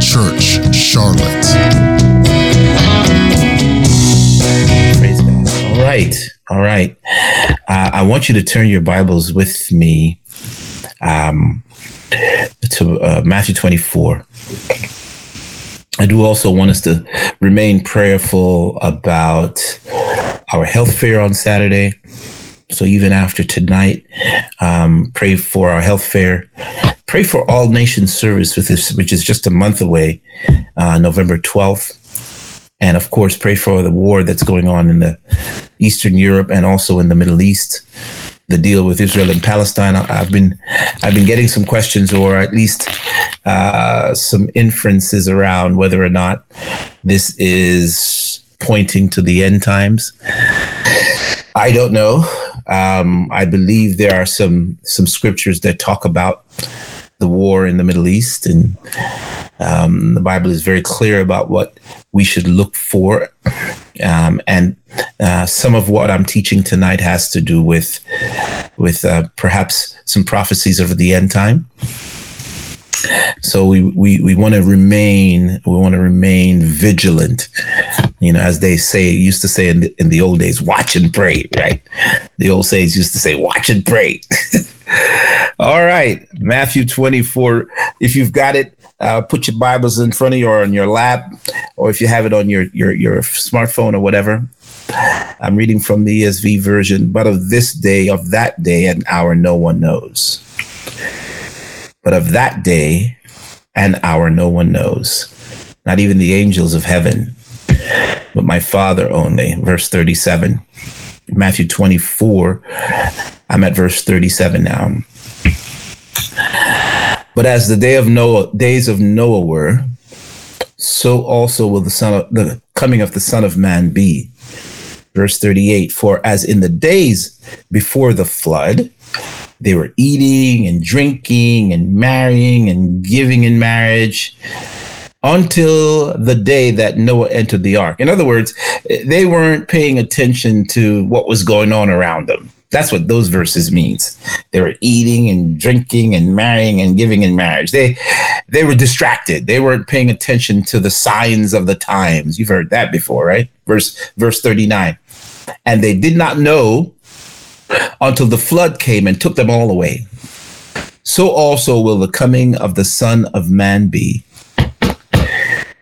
Church Charlotte. Praise God. All right. All right. Uh, I want you to turn your Bibles with me um, to uh, Matthew 24. I do also want us to remain prayerful about our health fair on Saturday. So even after tonight, um, pray for our health fair. Pray for All Nations Service, which is just a month away, uh, November 12th. And of course, pray for the war that's going on in the Eastern Europe and also in the Middle East. The deal with Israel and Palestine. I've been, I've been getting some questions, or at least uh, some inferences around whether or not this is pointing to the end times. I don't know. Um, I believe there are some some scriptures that talk about the war in the Middle East, and um, the Bible is very clear about what we should look for. Um, and uh, some of what I'm teaching tonight has to do with with uh, perhaps some prophecies over the end time. So we we, we want to remain we want to remain vigilant, you know, as they say used to say in the, in the old days, watch and pray, right? The old saints used to say, watch and pray. All right, Matthew 24. If you've got it, uh, put your Bibles in front of you or on your lap, or if you have it on your your your smartphone or whatever. I'm reading from the ESV version, but of this day, of that day and hour, no one knows but of that day and hour no one knows, not even the angels of heaven, but my Father only. Verse 37. Matthew 24, I'm at verse 37 now. But as the day of Noah, days of Noah were, so also will the son of the coming of the Son of Man be. Verse 38 For as in the days before the flood, they were eating and drinking and marrying and giving in marriage until the day that Noah entered the ark. In other words, they weren't paying attention to what was going on around them. That's what those verses means. They were eating and drinking and marrying and giving in marriage. They they were distracted. They weren't paying attention to the signs of the times. You've heard that before, right? Verse verse 39. And they did not know until the flood came and took them all away. So also will the coming of the Son of Man be.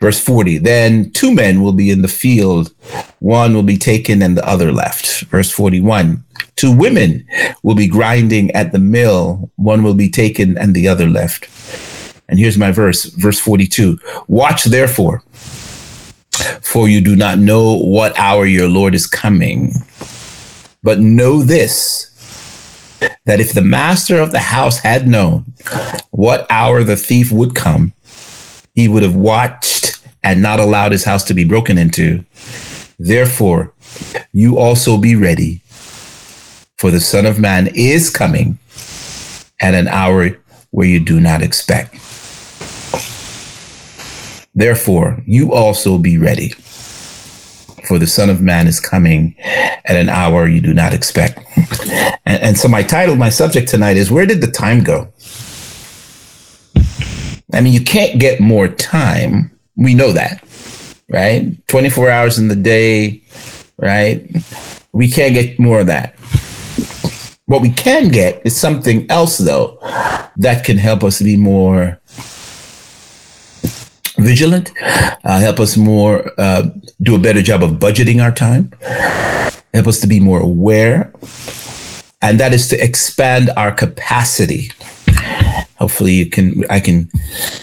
Verse 40 Then two men will be in the field, one will be taken and the other left. Verse 41 Two women will be grinding at the mill, one will be taken and the other left. And here's my verse, verse 42 Watch therefore, for you do not know what hour your Lord is coming. But know this that if the master of the house had known what hour the thief would come, he would have watched and not allowed his house to be broken into. Therefore, you also be ready, for the Son of Man is coming at an hour where you do not expect. Therefore, you also be ready for the Son of Man is coming at an hour you do not expect. And, and, so, my title, my subject tonight is Where Did the Time Go? I mean, you can't get more time. We know that, right? 24 hours in the day, right? We can't get more of that. What we can get is something else, though, that can help us be more vigilant, uh, help us more uh, do a better job of budgeting our time, help us to be more aware, and that is to expand our capacity. Hopefully, you can. I can.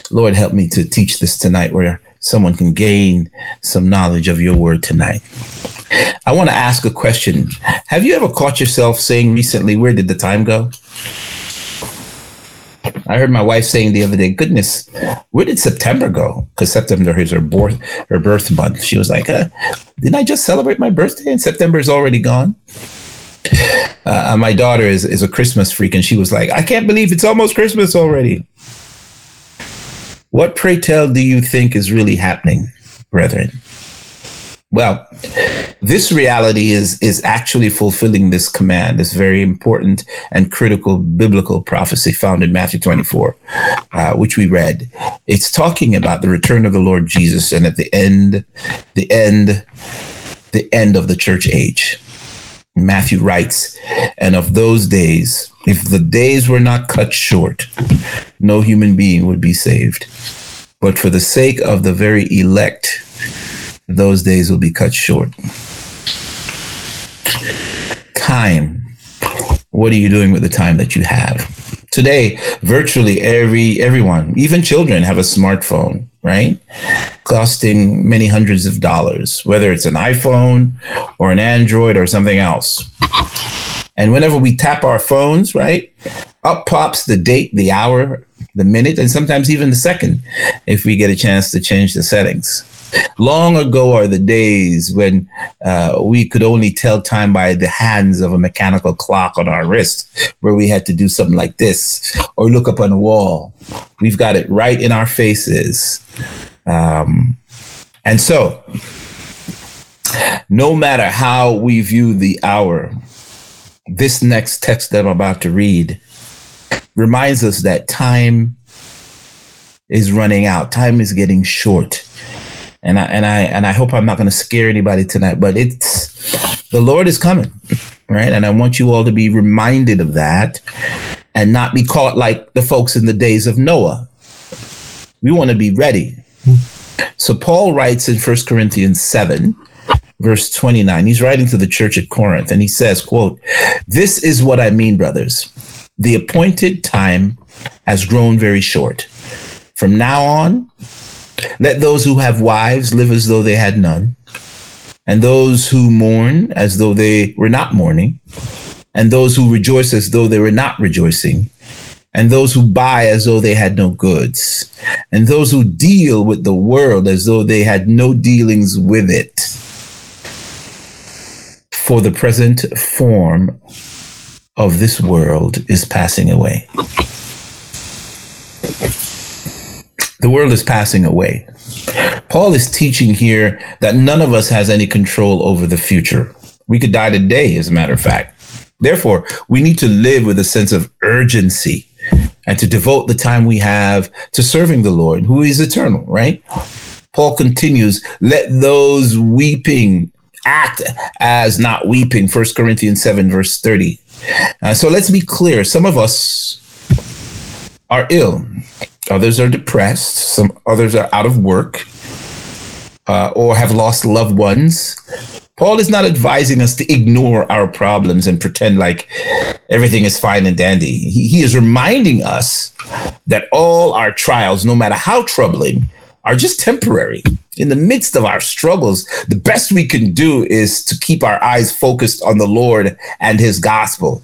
Lord, help me to teach this tonight, where someone can gain some knowledge of your word tonight. I want to ask a question. Have you ever caught yourself saying recently, "Where did the time go?" I heard my wife saying the other day, "Goodness, where did September go?" Because September is her birth her birth month. She was like, uh, "Didn't I just celebrate my birthday and September is already gone?" Uh, my daughter is is a Christmas freak, and she was like, "I can't believe it's almost Christmas already." What pray tell do you think is really happening, brethren? Well, this reality is is actually fulfilling this command, this very important and critical biblical prophecy found in Matthew 24, uh, which we read. It's talking about the return of the Lord Jesus, and at the end, the end, the end of the church age. Matthew writes, and of those days, if the days were not cut short, no human being would be saved. But for the sake of the very elect, those days will be cut short. Time. What are you doing with the time that you have? Today, virtually every everyone, even children, have a smartphone, right? Costing many hundreds of dollars, whether it's an iPhone or an Android or something else. And whenever we tap our phones, right, up pops the date, the hour, the minute, and sometimes even the second if we get a chance to change the settings. Long ago are the days when uh, we could only tell time by the hands of a mechanical clock on our wrist, where we had to do something like this or look up on a wall. We've got it right in our faces. Um, and so, no matter how we view the hour, this next text that I'm about to read reminds us that time is running out, time is getting short and I and I and I hope I'm not going to scare anybody tonight, but it's the Lord is coming, right? And I want you all to be reminded of that, and not be caught like the folks in the days of Noah. We want to be ready. So Paul writes in First Corinthians seven, verse twenty nine. He's writing to the church at Corinth, and he says, "quote This is what I mean, brothers. The appointed time has grown very short. From now on." Let those who have wives live as though they had none, and those who mourn as though they were not mourning, and those who rejoice as though they were not rejoicing, and those who buy as though they had no goods, and those who deal with the world as though they had no dealings with it. For the present form of this world is passing away. The world is passing away. Paul is teaching here that none of us has any control over the future. We could die today, as a matter of fact. Therefore, we need to live with a sense of urgency and to devote the time we have to serving the Lord, who is eternal, right? Paul continues, let those weeping act as not weeping. First Corinthians 7, verse 30. Uh, so let's be clear. Some of us are ill. Others are depressed. Some others are out of work uh, or have lost loved ones. Paul is not advising us to ignore our problems and pretend like everything is fine and dandy. He, he is reminding us that all our trials, no matter how troubling, are just temporary. In the midst of our struggles, the best we can do is to keep our eyes focused on the Lord and his gospel.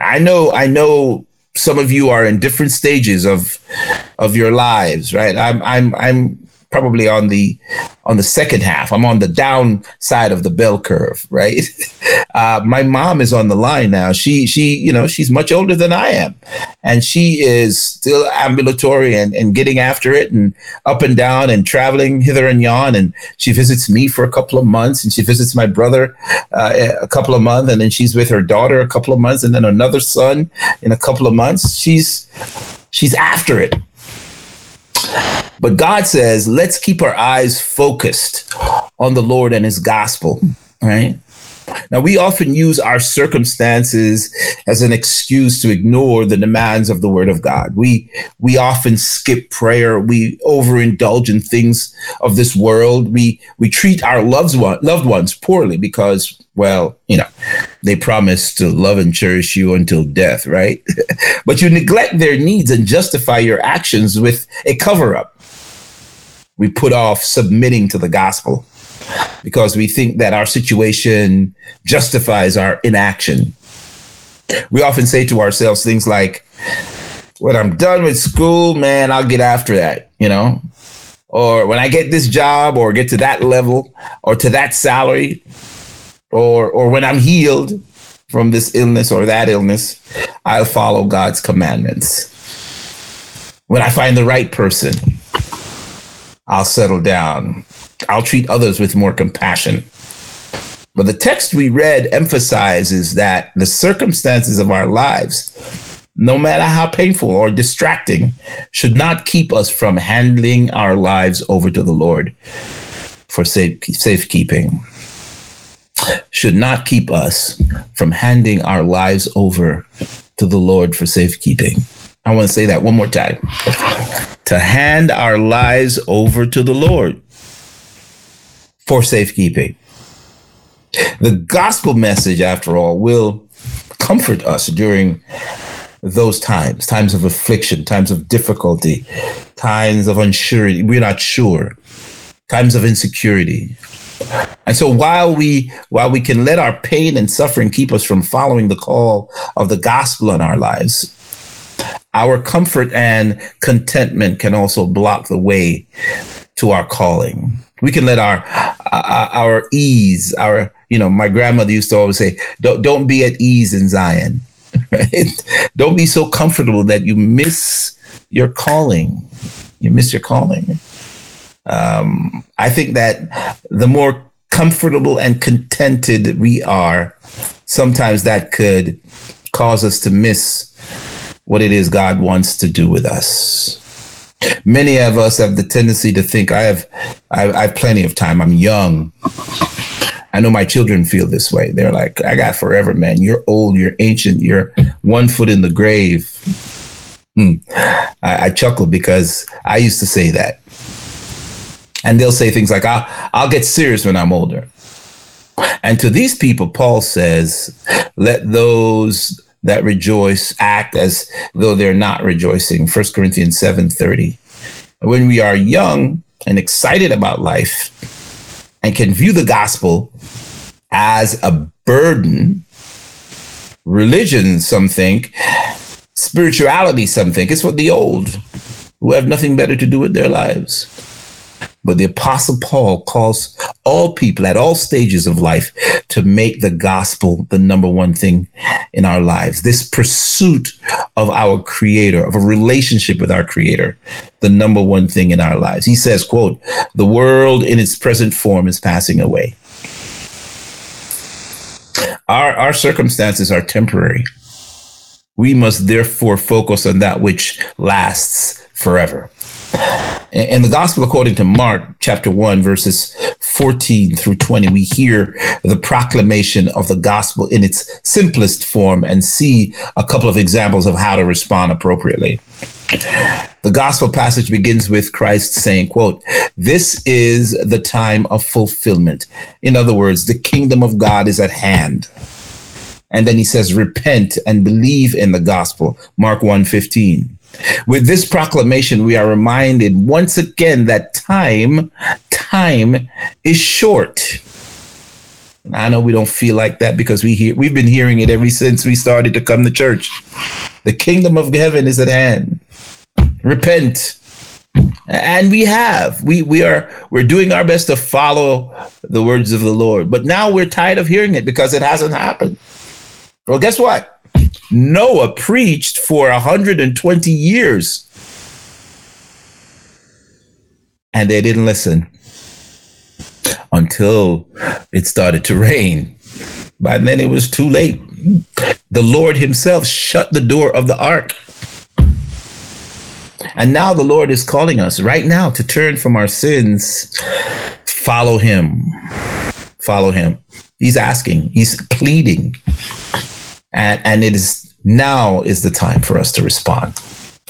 I know, I know some of you are in different stages of of your lives, right? I'm I'm I'm probably on the on the second half. I'm on the down side of the bell curve, right? Uh, my mom is on the line now. She she you know she's much older than I am, and she is still ambulatory and, and getting after it and up and down and traveling hither and yon. And she visits me for a couple of months, and she visits my brother uh, a couple of months, and then she's with her daughter a couple of months, and then another son in a couple of months. She's she's after it but God says, let's keep our eyes focused on the Lord and his gospel, right? Now, we often use our circumstances as an excuse to ignore the demands of the Word of God. We we often skip prayer. We overindulge in things of this world. We we treat our loved one, loved ones poorly because, well, you know, they promise to love and cherish you until death, right? but you neglect their needs and justify your actions with a cover up we put off submitting to the gospel because we think that our situation justifies our inaction. We often say to ourselves things like, when I'm done with school, man, I'll get after that, you know? Or when I get this job or get to that level or to that salary or or when I'm healed from this illness or that illness, I'll follow God's commandments. When I find the right person, I'll settle down. I'll treat others with more compassion. But the text we read emphasizes that the circumstances of our lives, no matter how painful or distracting, should not keep us from handling our lives over to the Lord for safe, safekeeping. Should not keep us from handing our lives over to the Lord for safekeeping. I want to say that one more time. To hand our lives over to the Lord for safekeeping. The gospel message, after all, will comfort us during those times, times of affliction, times of difficulty, times of unsurety. We're not sure, times of insecurity. And so while we while we can let our pain and suffering keep us from following the call of the gospel in our lives, our comfort and contentment can also block the way to our calling. We can let our our, our ease, our you know, my grandmother used to always say, "Don't don't be at ease in Zion." Right? Don't be so comfortable that you miss your calling. You miss your calling. Um, I think that the more comfortable and contented we are, sometimes that could cause us to miss what it is God wants to do with us. Many of us have the tendency to think I have, I, I have plenty of time. I'm young. I know my children feel this way. They're like, I got forever, man. You're old. You're ancient. You're one foot in the grave. Hmm. I, I chuckle because I used to say that. And they'll say things like, I'll, I'll get serious when I'm older. And to these people, Paul says, let those that rejoice act as though they're not rejoicing. 1 Corinthians 7:30. When we are young and excited about life and can view the gospel as a burden, religion, some think, spirituality, some think, it's for the old who have nothing better to do with their lives. But the Apostle Paul calls all people at all stages of life to make the gospel the number one thing in our lives. This pursuit of our creator, of a relationship with our creator, the number one thing in our lives. He says, quote, the world in its present form is passing away. Our, our circumstances are temporary. We must therefore focus on that which lasts forever. In the gospel according to Mark chapter 1 verses 14 through 20 we hear the proclamation of the gospel in its simplest form and see a couple of examples of how to respond appropriately. The gospel passage begins with Christ saying, quote, this is the time of fulfillment. In other words, the kingdom of God is at hand. And then he says, repent and believe in the gospel. Mark 1 15. With this proclamation, we are reminded once again that time, time is short. I know we don't feel like that because we hear we've been hearing it ever since we started to come to church. The kingdom of heaven is at hand. Repent. And we have. We we are we're doing our best to follow the words of the Lord. But now we're tired of hearing it because it hasn't happened. Well, guess what? Noah preached for 120 years. And they didn't listen until it started to rain. By then it was too late. The Lord Himself shut the door of the ark. And now the Lord is calling us right now to turn from our sins, follow Him. Follow Him. He's asking, He's pleading and and it is now is the time for us to respond.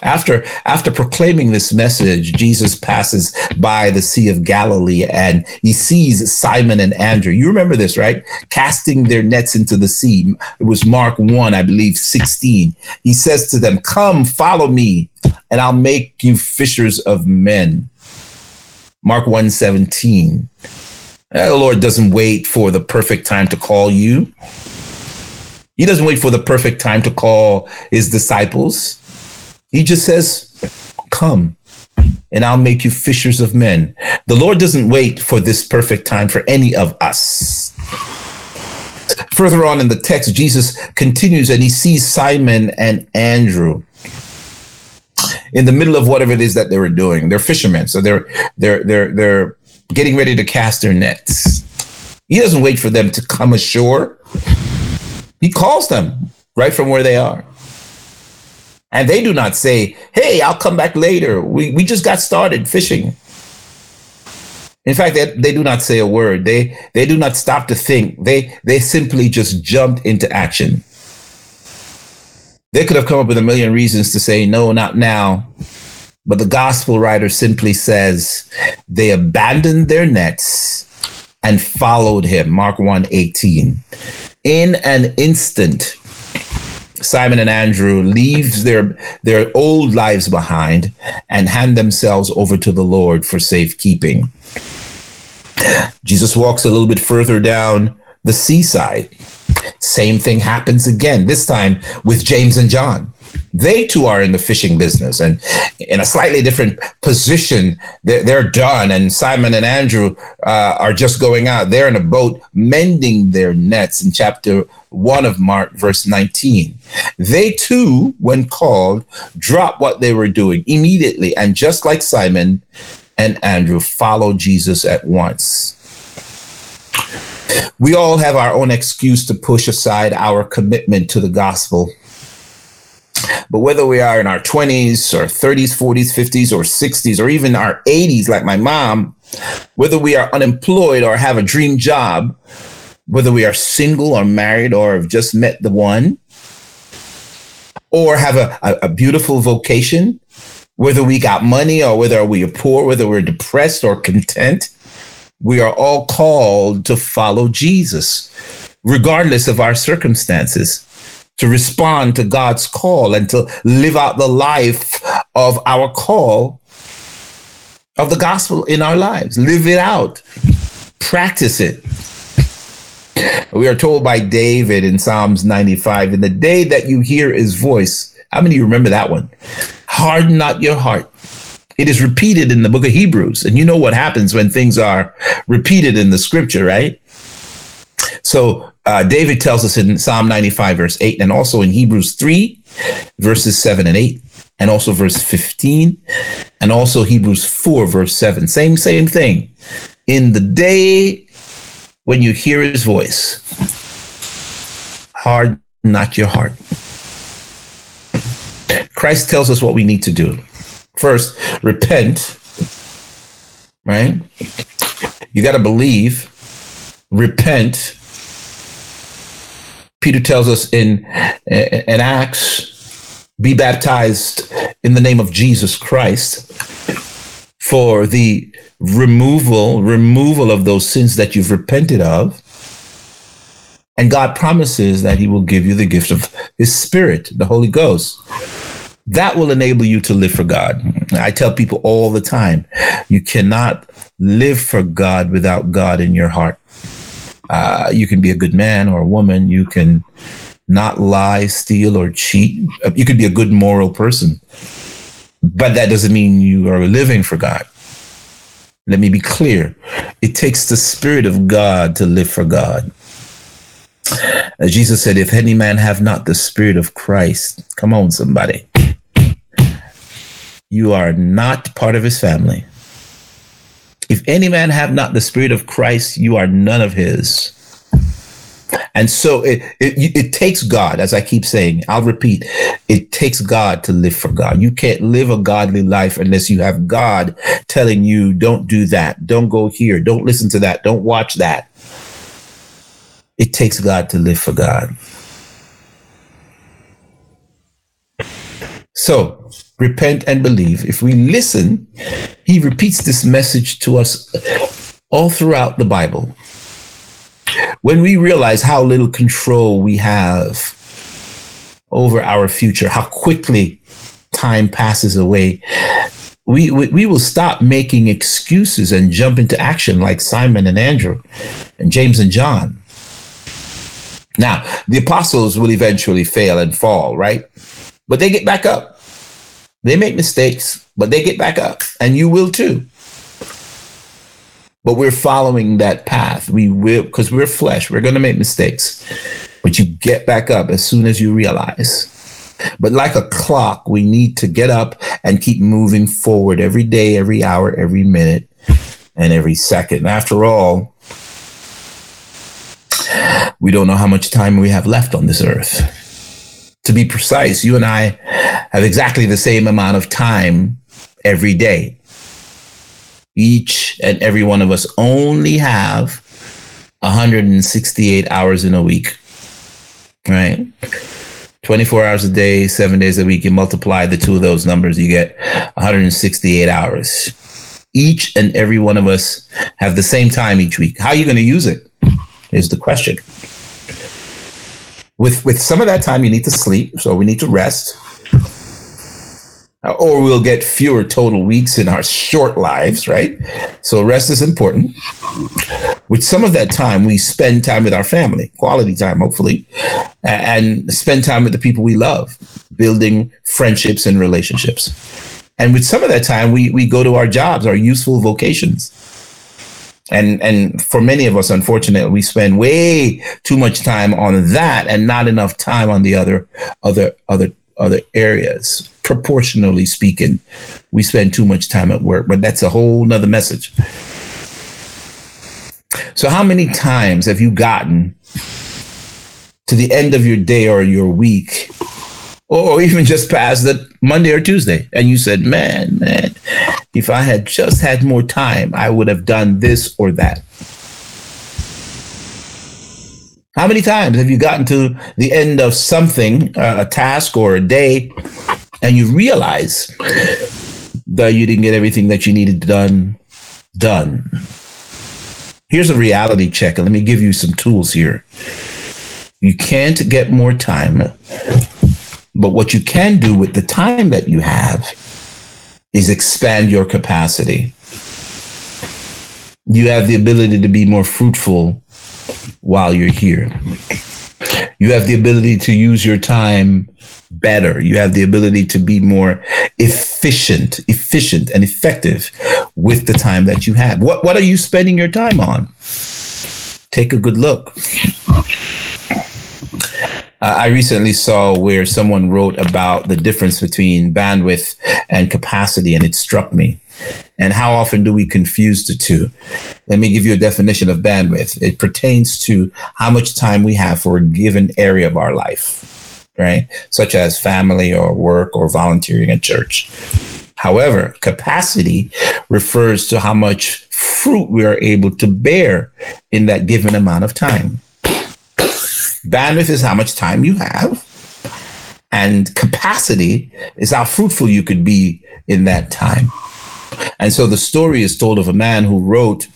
After after proclaiming this message jesus passes by the sea of galilee and he sees simon and andrew. You remember this right? Casting their nets into the sea. It was mark 1 i believe 16 he says to them come follow me and i'll make you fishers of men. Mark 1 17 eh, the lord doesn't wait for the perfect time to call you he doesn't wait for the perfect time to call his disciples. He just says, Come, and I'll make you fishers of men. The Lord doesn't wait for this perfect time for any of us. Further on in the text, Jesus continues and he sees Simon and Andrew in the middle of whatever it is that they were doing. They're fishermen, so they're they're they're they're getting ready to cast their nets He doesn't wait for them to come ashore. He calls them right from where they are. And they do not say, Hey, I'll come back later. We, we just got started fishing. In fact, they, they do not say a word. They they do not stop to think. They they simply just jumped into action. They could have come up with a million reasons to say no, not now. But the gospel writer simply says they abandoned their nets and followed him. Mark 1 18. In an instant, Simon and Andrew leaves their their old lives behind and hand themselves over to the Lord for safekeeping. Jesus walks a little bit further down the seaside. Same thing happens again, this time with James and John. They too are in the fishing business and in a slightly different position. They're, they're done, and Simon and Andrew uh, are just going out. They're in a boat mending their nets in chapter 1 of Mark, verse 19. They too, when called, dropped what they were doing immediately, and just like Simon, and Andrew followed Jesus at once. We all have our own excuse to push aside our commitment to the gospel. But whether we are in our 20s or 30s, 40s, 50s, or 60s, or even our 80s, like my mom, whether we are unemployed or have a dream job, whether we are single or married or have just met the one, or have a, a, a beautiful vocation, whether we got money or whether we are poor, whether we're depressed or content, we are all called to follow Jesus, regardless of our circumstances, to respond to God's call and to live out the life of our call of the gospel in our lives. Live it out, practice it. We are told by David in Psalms 95 in the day that you hear his voice. How many of you remember that one? Harden not your heart. It is repeated in the book of Hebrews. And you know what happens when things are repeated in the scripture, right? So uh, David tells us in Psalm 95, verse 8, and also in Hebrews 3, verses 7 and 8, and also verse 15, and also Hebrews 4, verse 7. Same, same thing. In the day when you hear his voice, harden not your heart. Christ tells us what we need to do. First, repent, right? You got to believe, repent. Peter tells us in, in Acts, be baptized in the name of Jesus Christ for the removal, removal of those sins that you've repented of. And God promises that He will give you the gift of His Spirit, the Holy Ghost that will enable you to live for God. I tell people all the time, you cannot live for God without God in your heart. Uh, you can be a good man or a woman. You can not lie, steal, or cheat. You could be a good moral person, but that doesn't mean you are living for God. Let me be clear. It takes the Spirit of God to live for God. As Jesus said, if any man have not the Spirit of Christ, come on, somebody you are not part of his family. If any man have not the spirit of Christ, you are none of his. And so it, it, it takes God, as I keep saying, I'll repeat, it takes God to live for God. You can't live a godly life unless you have God telling you, don't do that, don't go here, don't listen to that, don't watch that. It takes God to live for God. So repent and believe. If we listen, he repeats this message to us all throughout the Bible. When we realize how little control we have over our future, how quickly time passes away, we, we, we will stop making excuses and jump into action like Simon and Andrew and James and John. Now, the apostles will eventually fail and fall, right? But they get back up. They make mistakes, but they get back up, and you will too. But we're following that path. We will, because we're flesh, we're going to make mistakes, but you get back up as soon as you realize. But like a clock, we need to get up and keep moving forward every day, every hour, every minute, and every second. After all, we don't know how much time we have left on this earth. To be precise, you and I have exactly the same amount of time every day. Each and every one of us only have 168 hours in a week, right? 24 hours a day, seven days a week. You multiply the two of those numbers, you get 168 hours. Each and every one of us have the same time each week. How are you going to use it? Is the question. With with some of that time, you need to sleep, so we need to rest uh, or we'll get fewer total weeks in our short lives, right? So rest is important. With some of that time, we spend time with our family, quality time, hopefully, and spend time with the people we love, building friendships and relationships. And with some of that time, we we go to our jobs, our useful vocations. And and for many of us, unfortunately, we spend way too much time on that and not enough time on the other other other other areas. Proportionally speaking, we spend too much time at work, but that's a whole nother message. So, how many times have you gotten to the end of your day or your week, or even just past the Monday or Tuesday, and you said, Man, man, if I had just had more time, I would have done this or that? How many times have you gotten to the end of something, uh, a task or a day, and you realize that you didn't get everything that you needed done done? Here's a reality check, and let me give you some tools here. You can't get more time, but what you can do with the time that you have is expand your capacity. You have the ability to be more fruitful while you're here. You have the ability to use your time better. You have the ability to be more efficient, efficient and effective with the time that you have. What what are you spending your time on? Take a good look. I recently saw where someone wrote about the difference between bandwidth and capacity, and it struck me. And how often do we confuse the two? Let me give you a definition of bandwidth. It pertains to how much time we have for a given area of our life, right? Such as family or work or volunteering at church. However, capacity refers to how much fruit we are able to bear in that given amount of time. Bandwidth is how much time you have, and capacity is how fruitful you could be in that time. And so the story is told of a man who wrote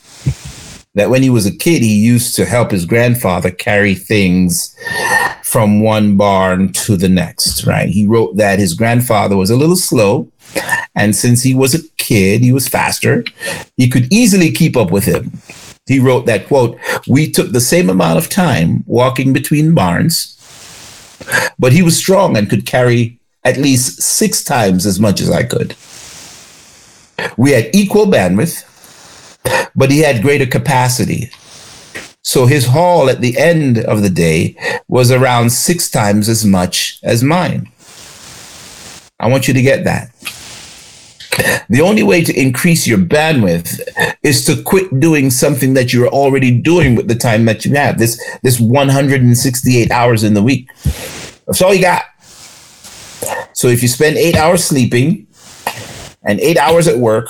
that when he was a kid, he used to help his grandfather carry things from one barn to the next, right? He wrote that his grandfather was a little slow. And since he was a kid, he was faster. He could easily keep up with him. He wrote that quote, we took the same amount of time walking between barns, but he was strong and could carry at least six times as much as I could. We had equal bandwidth, but he had greater capacity. So his haul at the end of the day was around six times as much as mine. I want you to get that. The only way to increase your bandwidth is to quit doing something that you're already doing with the time that you have. This this 168 hours in the week. That's all you got. So if you spend 8 hours sleeping, and eight hours at work.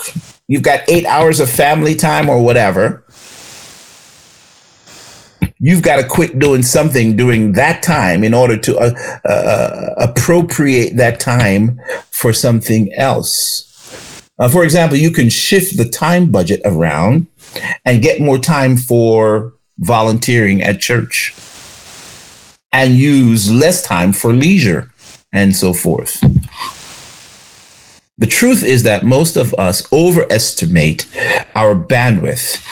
You've got eight hours of family time or whatever. You've got to quit doing something during that time in order to uh, uh, appropriate that time for something else. Uh, for example, you can shift the time budget around and get more time for volunteering at church and use less time for leisure and so forth. The truth is that most of us overestimate our bandwidth,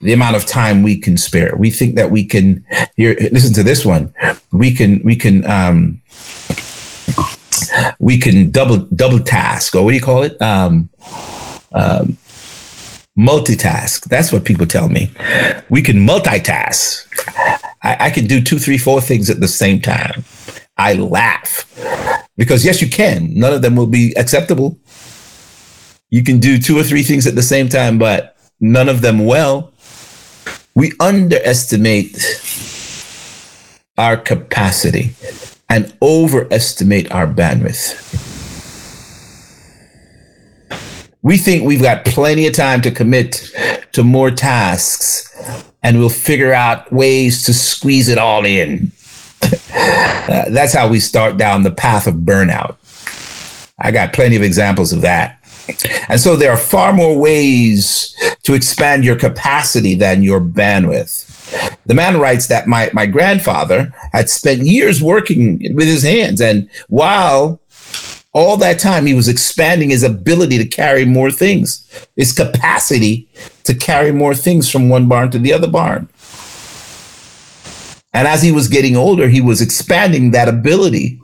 the amount of time we can spare. We think that we can here listen to this one. We can we can um we can double double task or what do you call it? Um, um multitask. That's what people tell me. We can multitask. I, I can do two, three, four things at the same time. I laugh because yes, you can. None of them will be acceptable. You can do two or three things at the same time, but none of them well. We underestimate our capacity and overestimate our bandwidth. We think we've got plenty of time to commit to more tasks and we'll figure out ways to squeeze it all in. uh, that's how we start down the path of burnout. I got plenty of examples of that. And so there are far more ways to expand your capacity than your bandwidth. The man writes that my, my grandfather had spent years working with his hands. And while all that time he was expanding his ability to carry more things, his capacity to carry more things from one barn to the other barn. And as he was getting older, he was expanding that ability.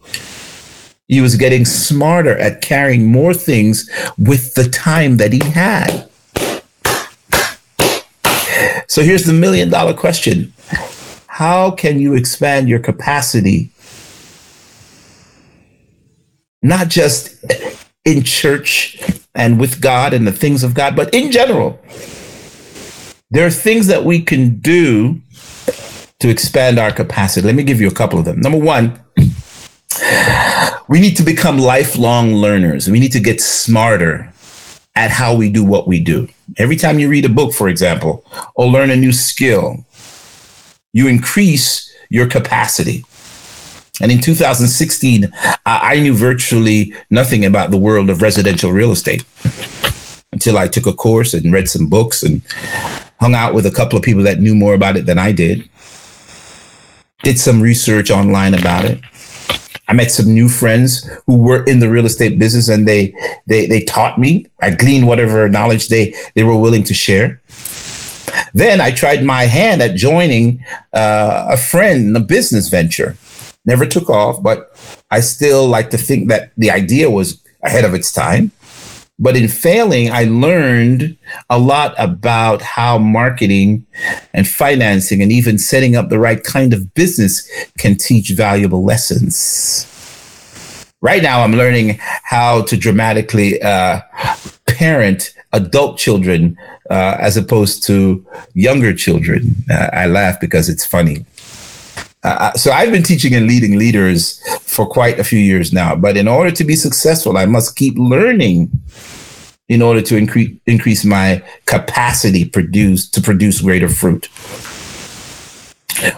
He was getting smarter at carrying more things with the time that he had. So here's the million dollar question How can you expand your capacity not just in church and with God and the things of God, but in general. There are things that we can do to expand our capacity. Let me give you a couple of them. Number one, we need to become lifelong learners. We need to get smarter at how we do what we do. Every time you read a book, for example, or learn a new skill, you increase your capacity. And in 2016, I knew virtually nothing about the world of residential real estate until I took a course and read some books and hung out with a couple of people that knew more about it than I did. Did some research online about it. I met some new friends who were in the real estate business and they they they taught me. I gleaned whatever knowledge they they were willing to share. Then I tried my hand at joining uh, a friend in a business venture never took off, but I still like to think that the idea was ahead of its time. But in failing, I learned a lot about how marketing and financing and even setting up the right kind of business can teach valuable lessons. Right now, I'm learning how to dramatically uh, parent adult children uh, as opposed to younger children. Uh, I laugh because it's funny. So I've been teaching and leading leaders for quite a few years now. But in order to be successful, I must keep learning in order to increase increase my capacity produce to produce greater fruit.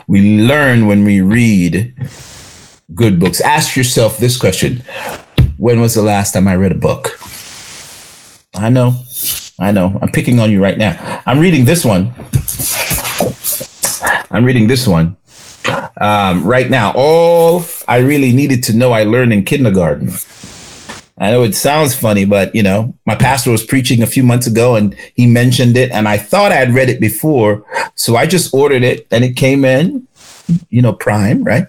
We learn when we read good books. Ask yourself this question. When was the last time I read a book? I know. I know. I'm picking on you right now. I'm reading this one. I'm reading this one um, right now. All I really needed to know, I learned in kindergarten. I know it sounds funny, but you know, my pastor was preaching a few months ago and he mentioned it, and I thought I had read it before, so I just ordered it, and it came in, you know, Prime, right?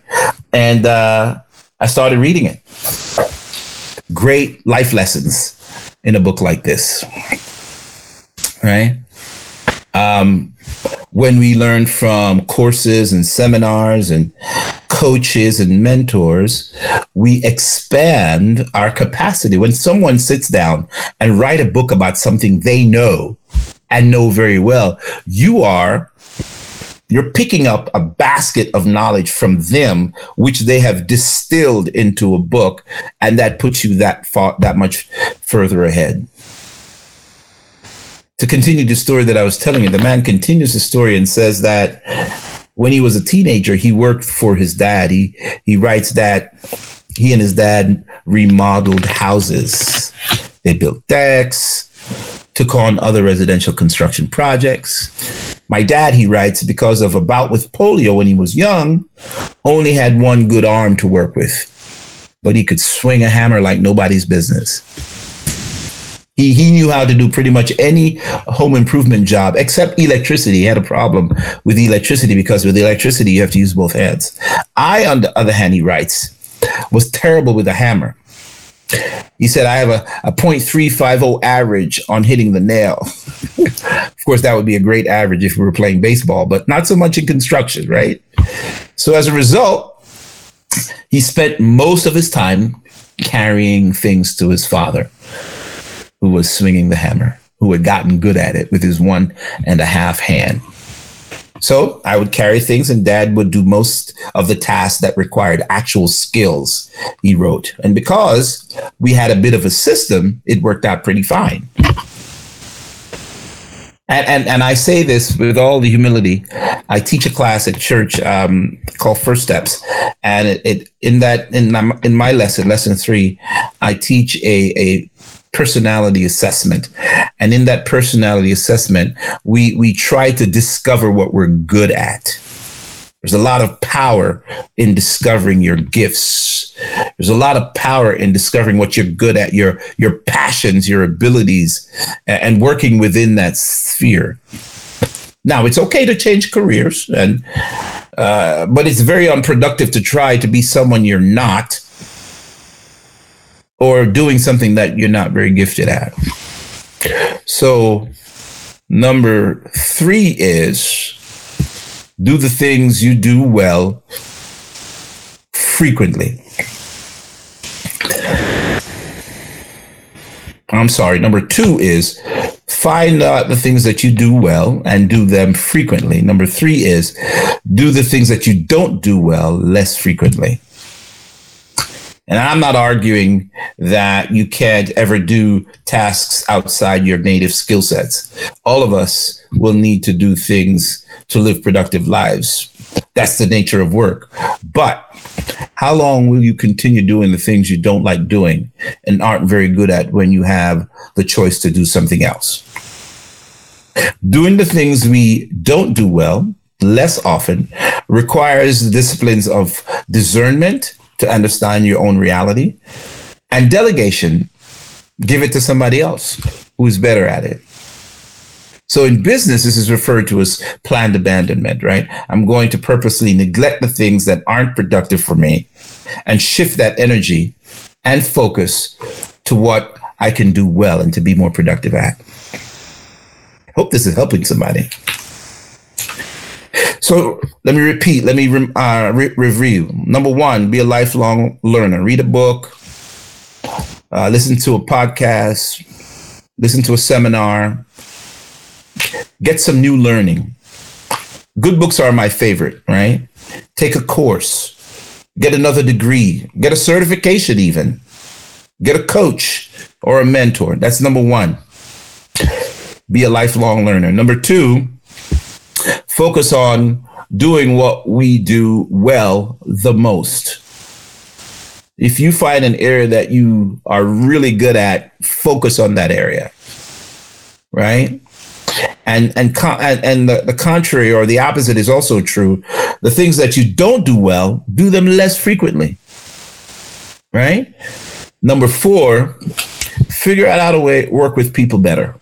And uh, I started reading it. Great life lessons in a book like this, right? Um, when we learn from courses and seminars and coaches and mentors, we expand our capacity. When someone sits down and write a book about something they know and know very well, you are you're picking up a basket of knowledge from them which they have distilled into a book and that puts you that far that much further ahead to continue the story that I was telling you, the man continues the story and says that when he was a teenager, he worked for his dad. He he writes that he and his dad remodeled houses. They built decks, took on other residential construction projects. My dad, he writes, because of a bout with polio when he was young, only had one good arm to work with, but he could swing a hammer like nobody's business. He, he knew how to do pretty much any home improvement job except electricity. He had a problem with electricity because with electricity, you have to use both hands. I, on the other hand, he writes, was terrible with a hammer. He said, I have a, a 0.350 average on hitting the nail. of course, that would be a great average if we were playing baseball, but not so much in construction, right? So as a result, he spent most of his time carrying things to his father who was swinging the hammer, who had gotten good at it with his one and a half hand. So I would carry things, and dad would do most of the tasks that required actual skills, he wrote. And because we had a bit of a system, it worked out pretty fine. And, and, and I say this with all the humility. I teach a class at church um, called First Steps, and it, it in that in my, in my lesson, lesson three, I teach a, a personality assessment. And in that personality assessment, we, we try to discover what we're good at. There's a lot of power in discovering your gifts. There's a lot of power in discovering what you're good at, your, your passions, your abilities, and working within that sphere. Now, it's okay to change careers, and uh, but it's very unproductive to try to be someone you're not or doing something that you're not very gifted at. So, number three is do the things you do well frequently. I'm sorry. Number two is find out the things that you do well and do them frequently. Number three is do the things that you don't do well less frequently. And I'm not arguing that you can't ever do tasks outside your native skill sets. All of us will need to do things to live productive lives. That's the nature of work. But how long will you continue doing the things you don't like doing and aren't very good at when you have the choice to do something else? Doing the things we don't do well less often requires the disciplines of discernment to understand your own reality. And delegation, give it to somebody else who's better at it. So in business, this is referred to as planned abandonment, right? I'm going to purposely neglect the things that aren't productive for me and shift that energy and focus to what I can do well and to be more productive at. Hope this is helping somebody. So let me repeat. Let me re- uh, re- review. Number one, be a lifelong learner. Read a book, uh, listen to a podcast, listen to a seminar, get some new learning. Good books are my favorite, right? Take a course, get another degree, get a certification, even get a coach or a mentor. That's number one. Be a lifelong learner. Number two, focus on doing what we do well the most. If you find an area that you are really good at, focus on that area. Right? And and and, and the, the contrary or the opposite is also true. The things that you don't do well, do them less frequently. Right? Number 4, figure out how to work with people better.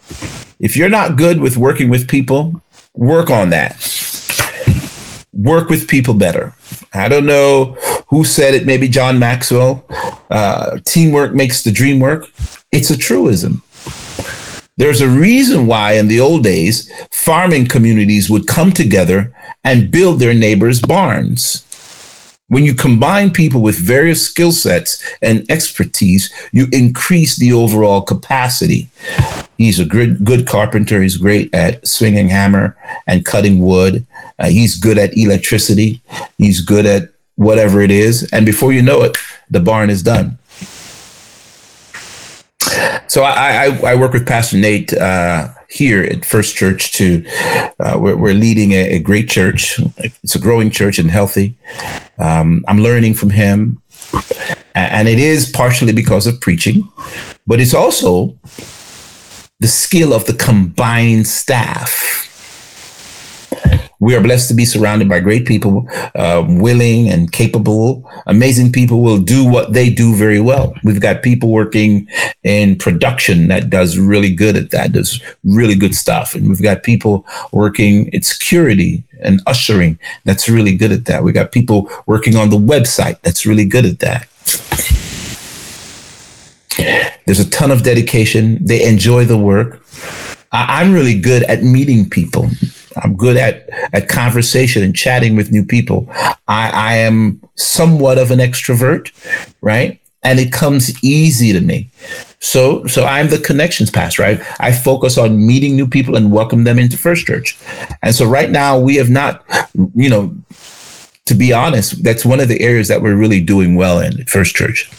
If you're not good with working with people, work on that. Work with people better. I don't know who said it, maybe John Maxwell. Uh, teamwork makes the dream work. It's a truism. There's a reason why in the old days, farming communities would come together and build their neighbors' barns. When you combine people with various skill sets and expertise, you increase the overall capacity. He's a good, good carpenter. He's great at swinging hammer and cutting wood. Uh, he's good at electricity. He's good at whatever it is. And before you know it, the barn is done. So I, I, I work with Pastor Nate uh, here at First Church to uh, we're, we're, leading a, a, great church. It's a growing church and healthy. Um, I'm learning from him, and it is partially because of preaching, but it's also the skill of the combined staff we are blessed to be surrounded by great people, uh, willing and capable, amazing people will do what they do very well. We've got people working in production that does really good at that, does really good stuff. And we've got people working in security and ushering that's really good at that. We've got people working on the website that's really good at that. There's a ton of dedication. They enjoy the work. I'm really good at meeting people. I'm good at, at conversation and chatting with new people. I, I am somewhat of an extrovert, right? And it comes easy to me. So, so I'm the connections pastor, right? I focus on meeting new people and welcome them into First Church. And so right now we have not, you know, to be honest, that's one of the areas that we're really doing well in First Church.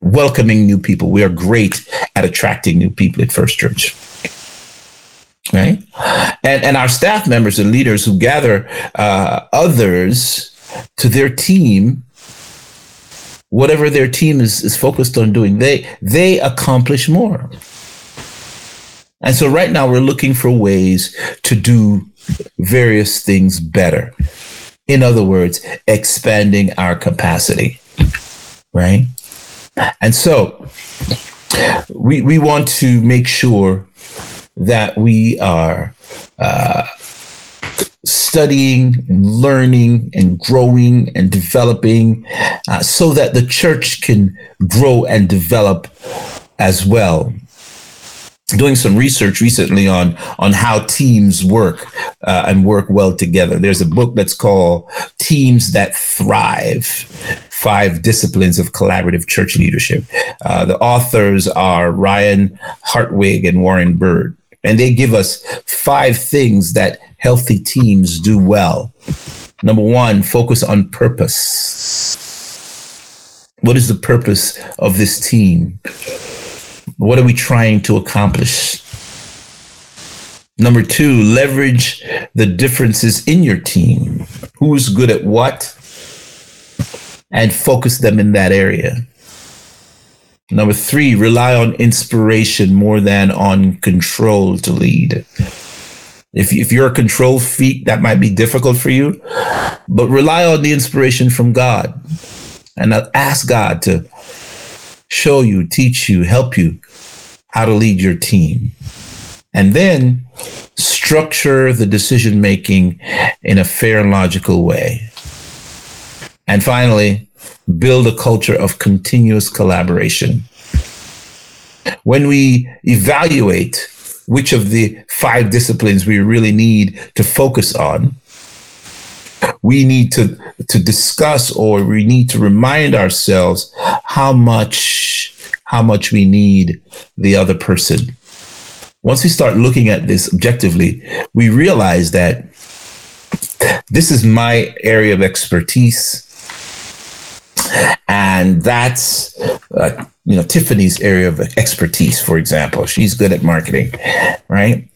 Welcoming new people. We are great at attracting new people at First Church. And, and our staff members and leaders who gather uh, others to their team whatever their team is, is focused on doing, they they accomplish more. And so right now we're looking for ways to do various things better. In other words, expanding our capacity. Right? And so we we want to make sure that we are uh, studying and learning and growing and developing uh, so that the church can grow and develop as well. Doing some research recently on on how teams work uh, and work well together. There's a book that's called teams that thrive five disciplines of collaborative church leadership. Uh, the authors are ryan hartwig and warren bird and they give us five things that healthy teams do well. Number one, focus on purpose. What is the purpose of this team? What are we trying to accomplish? Number two, leverage the differences in your team. Who's good at what? And focus them in that area. Number three, rely on inspiration more than on control to lead. If, if you're a control freak, that might be difficult for you, but rely on the inspiration from God and ask God to show you, teach you, help you how to lead your team. And then structure the decision making in a fair and logical way. And finally, build a culture of continuous collaboration. When we evaluate which of the five disciplines we really need to focus on, we need to, to discuss or we need to remind ourselves how much how much we need the other person. Once we start looking at this objectively, we realize that this is my area of expertise and that's uh, you know Tiffany's area of expertise. For example, she's good at marketing, right?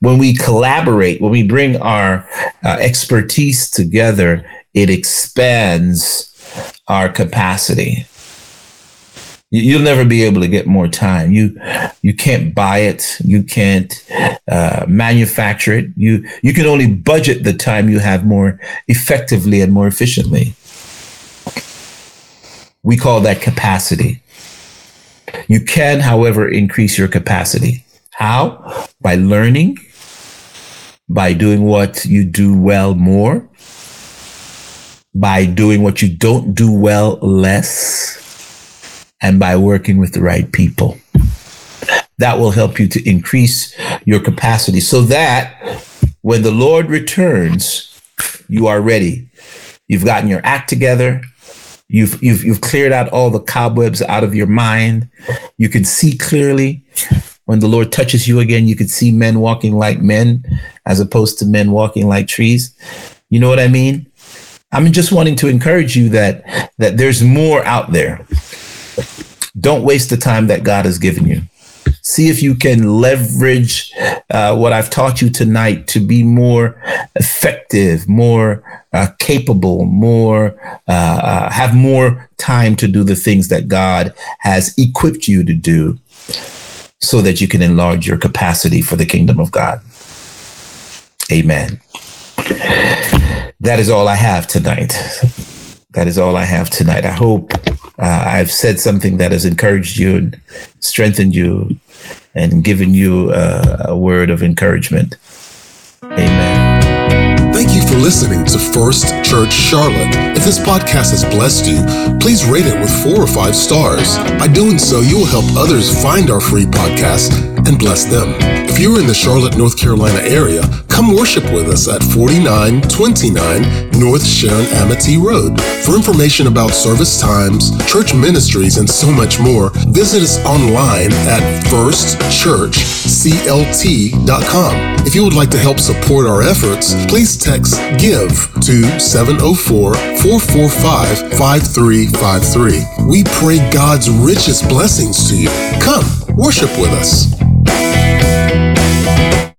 When we collaborate, when we bring our uh, expertise together, it expands our capacity. You'll never be able to get more time. You you can't buy it. You can't uh, manufacture it. You you can only budget the time you have more effectively and more efficiently. We call that capacity. You can, however, increase your capacity. How? By learning, by doing what you do well more, by doing what you don't do well less, and by working with the right people. That will help you to increase your capacity so that when the Lord returns, you are ready. You've gotten your act together. You've, you've, you've cleared out all the cobwebs out of your mind. You can see clearly. When the Lord touches you again, you can see men walking like men as opposed to men walking like trees. You know what I mean? I'm just wanting to encourage you that, that there's more out there. Don't waste the time that God has given you. See if you can leverage uh, what I've taught you tonight to be more effective, more uh, capable, more uh, uh, have more time to do the things that God has equipped you to do, so that you can enlarge your capacity for the kingdom of God. Amen. That is all I have tonight. That is all I have tonight. I hope uh, I've said something that has encouraged you and strengthened you and given you uh, a word of encouragement. Amen. You listening to First Church Charlotte. If this podcast has blessed you, please rate it with four or five stars. By doing so, you will help others find our free podcast and bless them. If you're in the Charlotte, North Carolina area, come worship with us at 4929 North Sharon Amity Road. For information about service times, church ministries, and so much more, visit us online at firstchurchclt.com. If you would like to help support our efforts, please text Give to 704 445 5353. We pray God's richest blessings to you. Come, worship with us.